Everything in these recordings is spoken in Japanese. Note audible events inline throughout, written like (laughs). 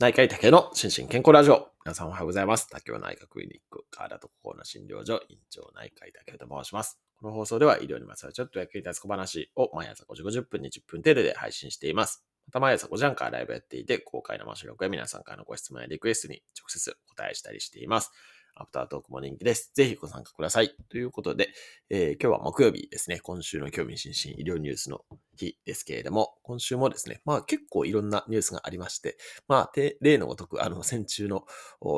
内科医竹の心身健康ラジオ。皆さんおはようございます。竹尾内科クリニック、河田と心の診療所、院長内科医竹と申します。この放送では医療にまつわるちょっと役に立つ小話を毎朝5時50分に10分程度で配信しています。また毎朝5時半からライブやっていて、公開生収録や皆さんからのご質問やリクエストに直接お答えしたりしています。アフタートークも人気です。ぜひご参加ください。ということで、えー、今日は木曜日ですね。今週の興味津々医療ニュースの日ですけれども、今週もですね、まあ結構いろんなニュースがありまして、まあ例のごとく、あの、戦中の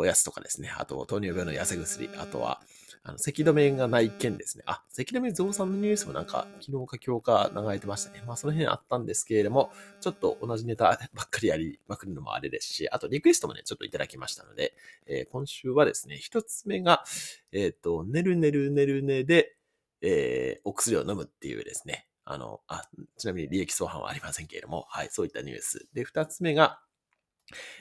やつとかですね、あと糖尿病の痩せ薬、あとは、あの、咳止めがない件ですね。あ、咳止め増産のニュースもなんか、昨日か今日か流れてましたね。まあ、その辺あったんですけれども、ちょっと同じネタ (laughs) ばっかりやりまくるのもあれですし、あとリクエストもね、ちょっといただきましたので、えー、今週はですね、一つ目が、えっ、ー、と、寝る寝る寝る寝で、えー、お薬を飲むっていうですね、あの、あ、ちなみに利益相反はありませんけれども、はい、そういったニュース。で、二つ目が、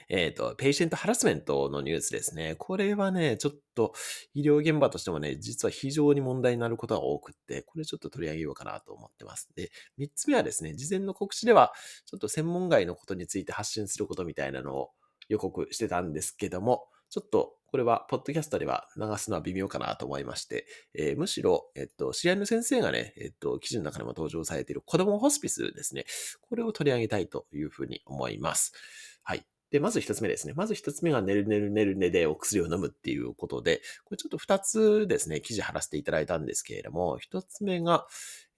えっ、ー、と、ペイシェントハラスメントのニュースですね。これはね、ちょっと医療現場としてもね、実は非常に問題になることが多くって、これちょっと取り上げようかなと思ってます。で、三つ目はですね、事前の告知では、ちょっと専門外のことについて発信することみたいなのを予告してたんですけども、ちょっとこれは、ポッドキャストでは流すのは微妙かなと思いまして、えー、むしろ、えっと、知り合いの先生がね、えっと、記事の中でも登場されている子供ホスピスですね。これを取り上げたいというふうに思います。はい。で、まず一つ目ですね。まず一つ目が寝る寝る寝る寝でお薬を飲むっていうことで、これちょっと二つですね、記事貼らせていただいたんですけれども、一つ目が、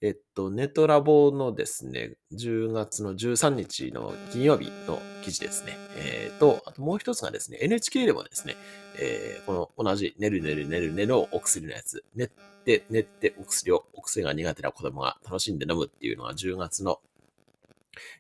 えっと、ネトラボのですね、10月の13日の金曜日の記事ですね。えー、と、あともう一つがですね、NHK でもですね、えー、この同じ寝る寝る寝る寝のお薬のやつ、寝って寝ってお薬を、お薬が苦手な子供が楽しんで飲むっていうのが10月の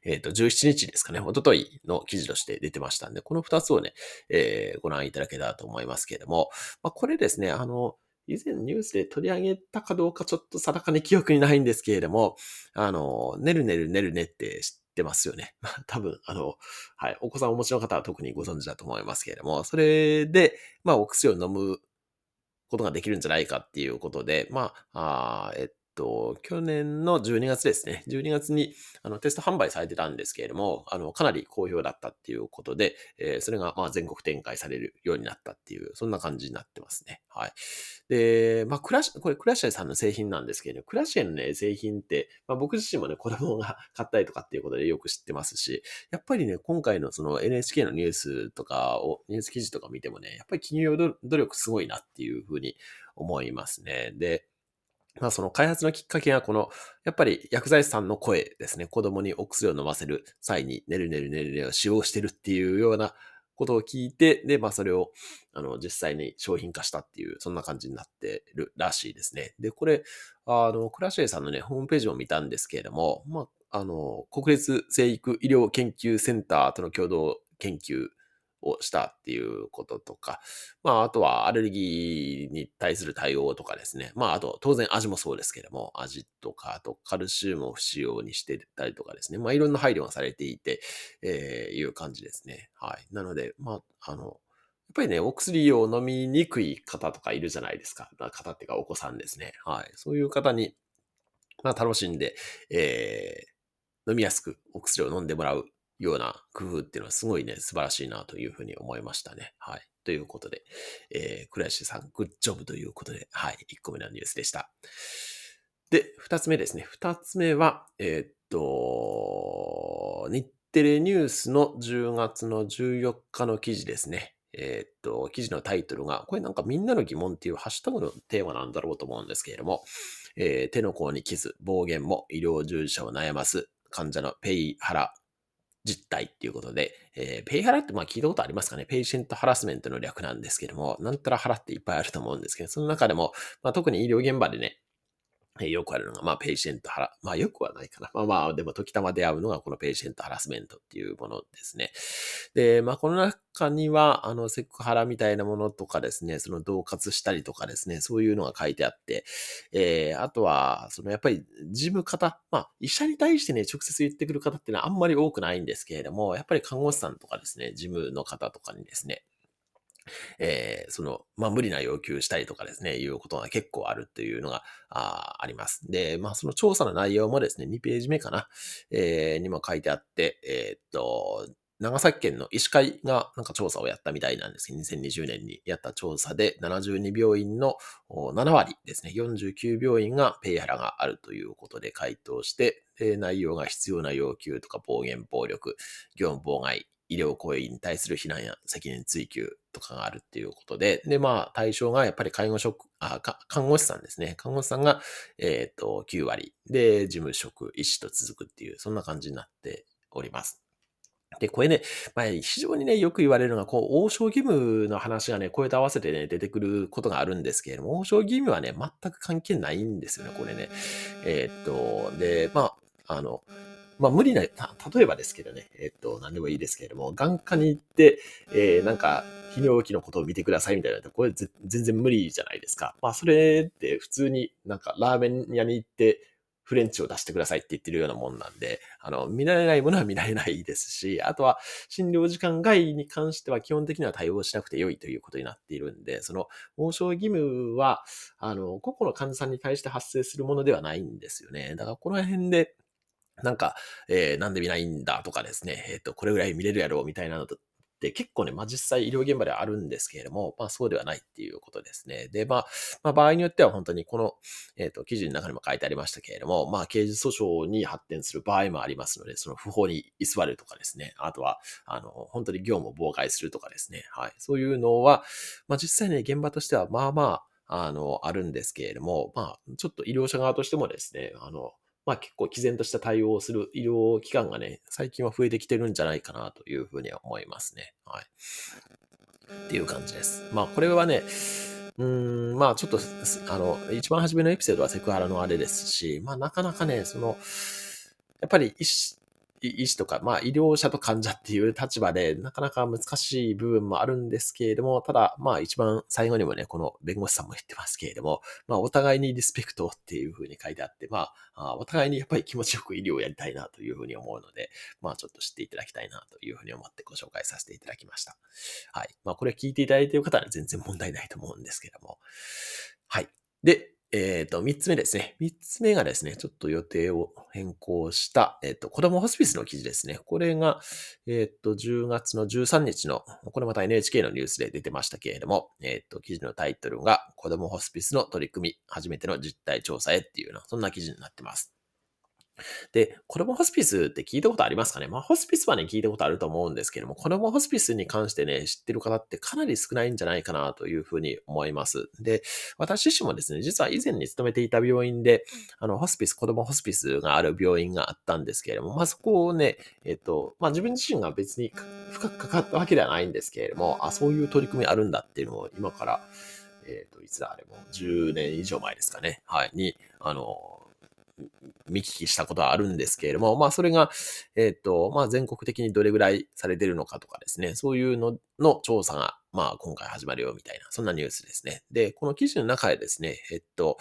えっ、ー、と、17日ですかね、おとといの記事として出てましたんで、この2つをね、えー、ご覧いただけたらと思いますけれども、まあ、これですね、あの、以前ニュースで取り上げたかどうかちょっと定かに記憶にないんですけれども、あの、ねるねるねるねって知ってますよね。(laughs) まあ、多分、あの、はい、お子さんお持ちの方は特にご存知だと思いますけれども、それで、まあ、お薬を飲むことができるんじゃないかっていうことで、まあ、あえっと、去年の12月ですね。12月にあのテスト販売されてたんですけれども、あのかなり好評だったっていうことで、えー、それがまあ全国展開されるようになったっていう、そんな感じになってますね。はい。で、まあ、クラシ、これクラシエさんの製品なんですけれども、クラシエのね、製品って、まあ、僕自身もね、子供が (laughs) 買ったりとかっていうことでよく知ってますし、やっぱりね、今回のその NHK のニュースとかを、ニュース記事とか見てもね、やっぱり企業努力すごいなっていうふうに思いますね。で、まあその開発のきっかけがこの、やっぱり薬剤師さんの声ですね。子供にお薬を飲ませる際に、ねるねるねるねを使用してるっていうようなことを聞いて、で、まあそれを、あの、実際に商品化したっていう、そんな感じになってるらしいですね。で、これ、あの、クラシエさんのね、ホームページを見たんですけれども、まあ、あの、国立生育医療研究センターとの共同研究をしたっていうこととか、まあ、あとはアレルギーに対する対応とかですね。まあ、あと、当然味もそうですけれども、味とか、あとカルシウムを不使用にしてたりとかですね。まあ、いろんな配慮がされていて、えー、いう感じですね。はい。なので、まあ、あの、やっぱりね、お薬を飲みにくい方とかいるじゃないですか。方っていうかお子さんですね。はい。そういう方に、まあ、楽しんで、えー、飲みやすくお薬を飲んでもらうような工夫っていうのはすごいね、素晴らしいなというふうに思いましたね。はい。ということで、えー、倉石さん、グッジョブということで、はい、1個目のニュースでした。で、2つ目ですね。2つ目は、えー、っと、日テレニュースの10月の14日の記事ですね。えー、っと、記事のタイトルが、これなんかみんなの疑問っていうハッシュタグのテーマなんだろうと思うんですけれども、えー、手の甲に傷、暴言も医療従事者を悩ます患者のペイハラ実態っていうことで、えー、ペイハラってまあ聞いたことありますかね？ペイシェントハラスメントの略なんですけども、なんたらハラっていっぱいあると思うんですけど、その中でも、まあ、特に医療現場でね、えよくあるのが、まあ、ペイシェントハラ、まあ、よくはないかな。まあまあ、でも、時たま出会うのが、このペイシェントハラスメントっていうものですね。で、まあ、この中には、あの、セクハラみたいなものとかですね、その、恫喝したりとかですね、そういうのが書いてあって、えー、あとは、その、やっぱり、事務方、まあ、医者に対してね、直接言ってくる方っていうのはあんまり多くないんですけれども、やっぱり看護師さんとかですね、事務の方とかにですね、えー、その、まあ、無理な要求したりとかですね、いうことが結構あるというのがああります。で、まあ、その調査の内容もですね、2ページ目かな、えー、にも書いてあって、えー、っと、長崎県の医師会がなんか調査をやったみたいなんですけど、2020年にやった調査で、72病院の7割ですね、49病院がペイハラがあるということで回答して、内容が必要な要求とか暴言、暴力、業務妨害、医療行為に対する非難や責任追及とかがあるっていうことで、で、まあ、対象がやっぱり介護職、あ、看護師さんですね。看護師さんが、えっ、ー、と、9割で、事務職、医師と続くっていう、そんな感じになっております。で、これね、まあ、非常にね、よく言われるのが、こう、王将義務の話がね、これと合わせてね、出てくることがあるんですけれども、王将義務はね、全く関係ないんですよね、これね。えー、っと、で、まあ、あの、まあ無理な、例えばですけどね、えっと、何でもいいですけれども、眼科に行って、えー、なんか、泌尿器のことを見てくださいみたいな、これ全然無理じゃないですか。まあそれって普通になんかラーメン屋に行って、フレンチを出してくださいって言ってるようなもんなんで、あの、見られないものは見られないですし、あとは診療時間外に関しては基本的には対応しなくて良いということになっているんで、その、応召義務は、あの、個々の患者さんに対して発生するものではないんですよね。だからこの辺で、なんか、えー、なんで見ないんだとかですね、えっ、ー、と、これぐらい見れるやろうみたいなのとって結構ね、まあ実際医療現場ではあるんですけれども、まあそうではないっていうことですね。で、まあ、まあ場合によっては本当にこの、えっ、ー、と、記事の中にも書いてありましたけれども、まあ刑事訴訟に発展する場合もありますので、その不法に居座るとかですね、あとは、あの、本当に業務を妨害するとかですね、はい。そういうのは、まあ実際ね、現場としてはまあまあ、あの、あるんですけれども、まあ、ちょっと医療者側としてもですね、あの、まあ結構毅然とした対応をする医療機関がね、最近は増えてきてるんじゃないかなというふうには思いますね。はい。っていう感じです。まあこれはね、うん、まあちょっと、あの、一番初めのエピソードはセクハラのあれですし、まあなかなかね、その、やっぱり医師とか、まあ医療者と患者っていう立場でなかなか難しい部分もあるんですけれども、ただまあ一番最後にもね、この弁護士さんも言ってますけれども、まあお互いにリスペクトっていうふうに書いてあって、まあお互いにやっぱり気持ちよく医療をやりたいなというふうに思うので、まあちょっと知っていただきたいなというふうに思ってご紹介させていただきました。はい。まあこれ聞いていただいている方は全然問題ないと思うんですけども。はい。で、えっ、ー、と、三つ目ですね。三つ目がですね、ちょっと予定を変更した、えっ、ー、と、子供ホスピスの記事ですね。これが、えっ、ー、と、10月の13日の、これまた NHK のニュースで出てましたけれども、えっ、と、記事のタイトルが、子供ホスピスの取り組み、初めての実態調査へっていうような、そんな記事になってます。で、子供ホスピスって聞いたことありますかね？まあ、ホスピスはね、聞いたことあると思うんですけども、子供ホスピスに関してね、知ってる方ってかなり少ないんじゃないかなというふうに思います。で、私自身もですね、実は以前に勤めていた病院で、あの、ホスピス、子供ホスピスがある病院があったんですけれども、まあ、そこをね、えっと、まあ、自分自身が別に深く関わったわけではないんですけれども、あ、そういう取り組みあるんだっていうのを今から、えっ、と、いつだあれも、10年以上前ですかね。はい。に、あの、見聞きしたことはあるんですけれども、まあそれが、えっ、ー、と、まあ全国的にどれぐらいされてるのかとかですね、そういうのの調査が、まあ今回始まるよみたいな、そんなニュースですね。で、この記事の中でですね、えっと、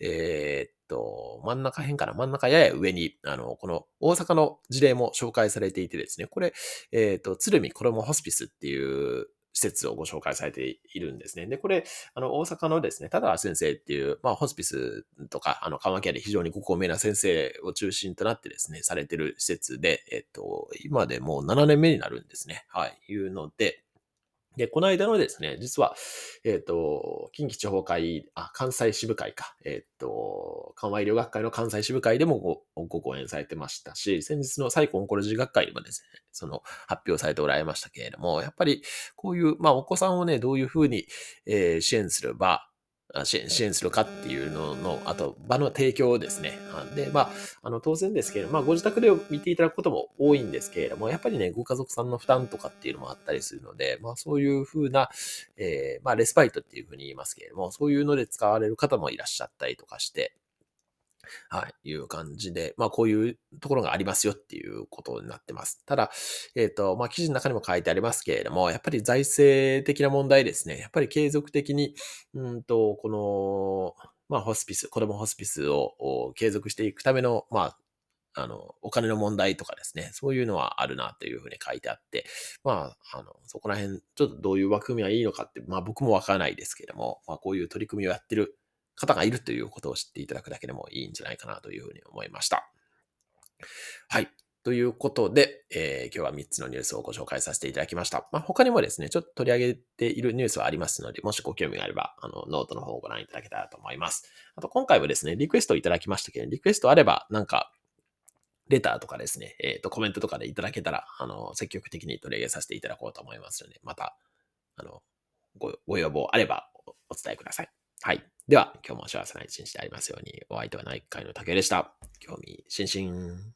えー、っと、真ん中辺から真ん中やや上に、あの、この大阪の事例も紹介されていてですね、これ、えー、っと、鶴見子供ホスピスっていう施設をご紹介されているんですね。で、これ、あの、大阪のですね、ただ先生っていう、まあ、ホスピスとか、あの、緩和ケアで非常にご高名な先生を中心となってですね、されてる施設で、えっと、今でもう7年目になるんですね。はい、いうので、で、この間のですね、実は、えっ、ー、と、近畿地方会、あ、関西支部会か、えっ、ー、と、緩和医療学会の関西支部会でもごご講演されてましたし、先日の最古オンコロジー学会にもですね、その発表されておられましたけれども、やっぱりこういう、まあお子さんをね、どういうふうに、えー、支援すれば、支援支援するかっていうのの、あと場の提供ですね。で、まあ、あの当然ですけれども、まあ、ご自宅で見ていただくことも多いんですけれども、やっぱりね、ご家族さんの負担とかっていうのもあったりするので、まあ、そういうふうな、えー、まあ、レスパイトっていうふうに言いますけれども、そういうので使われる方もいらっしゃったりとかして、はい、いう感じで、まあこういうところがありますよっていうことになってます。ただ、えっ、ー、と、まあ記事の中にも書いてありますけれども、やっぱり財政的な問題ですね。やっぱり継続的に、うんと、この、まあホスピス、子供ホスピスを継続していくための、まあ、あの、お金の問題とかですね、そういうのはあるなというふうに書いてあって、まあ、あの、そこら辺、ちょっとどういう枠組みはいいのかって、まあ僕もわからないですけれども、まあこういう取り組みをやってる方がいるということを知っていただくだけでもいいんじゃないかなというふうに思いました。はい。ということで、えー今日は3つのニュースをご紹介させていただきました。まあ、他にもですね、ちょっと取り上げているニュースはありますので、もしご興味があれば、あの、ノートの方をご覧いただけたらと思います。あと、今回はですね、リクエストをいただきましたけど、リクエストあれば、なんか、レターとかですね、えっ、と、コメントとかでいただけたら、あの、積極的に取り上げさせていただこうと思いますので、また、あの、ご、ご要望あればお伝えください。はい。では、今日も幸せな一日でありますように、お相手は内科医の竹でした。興味津々。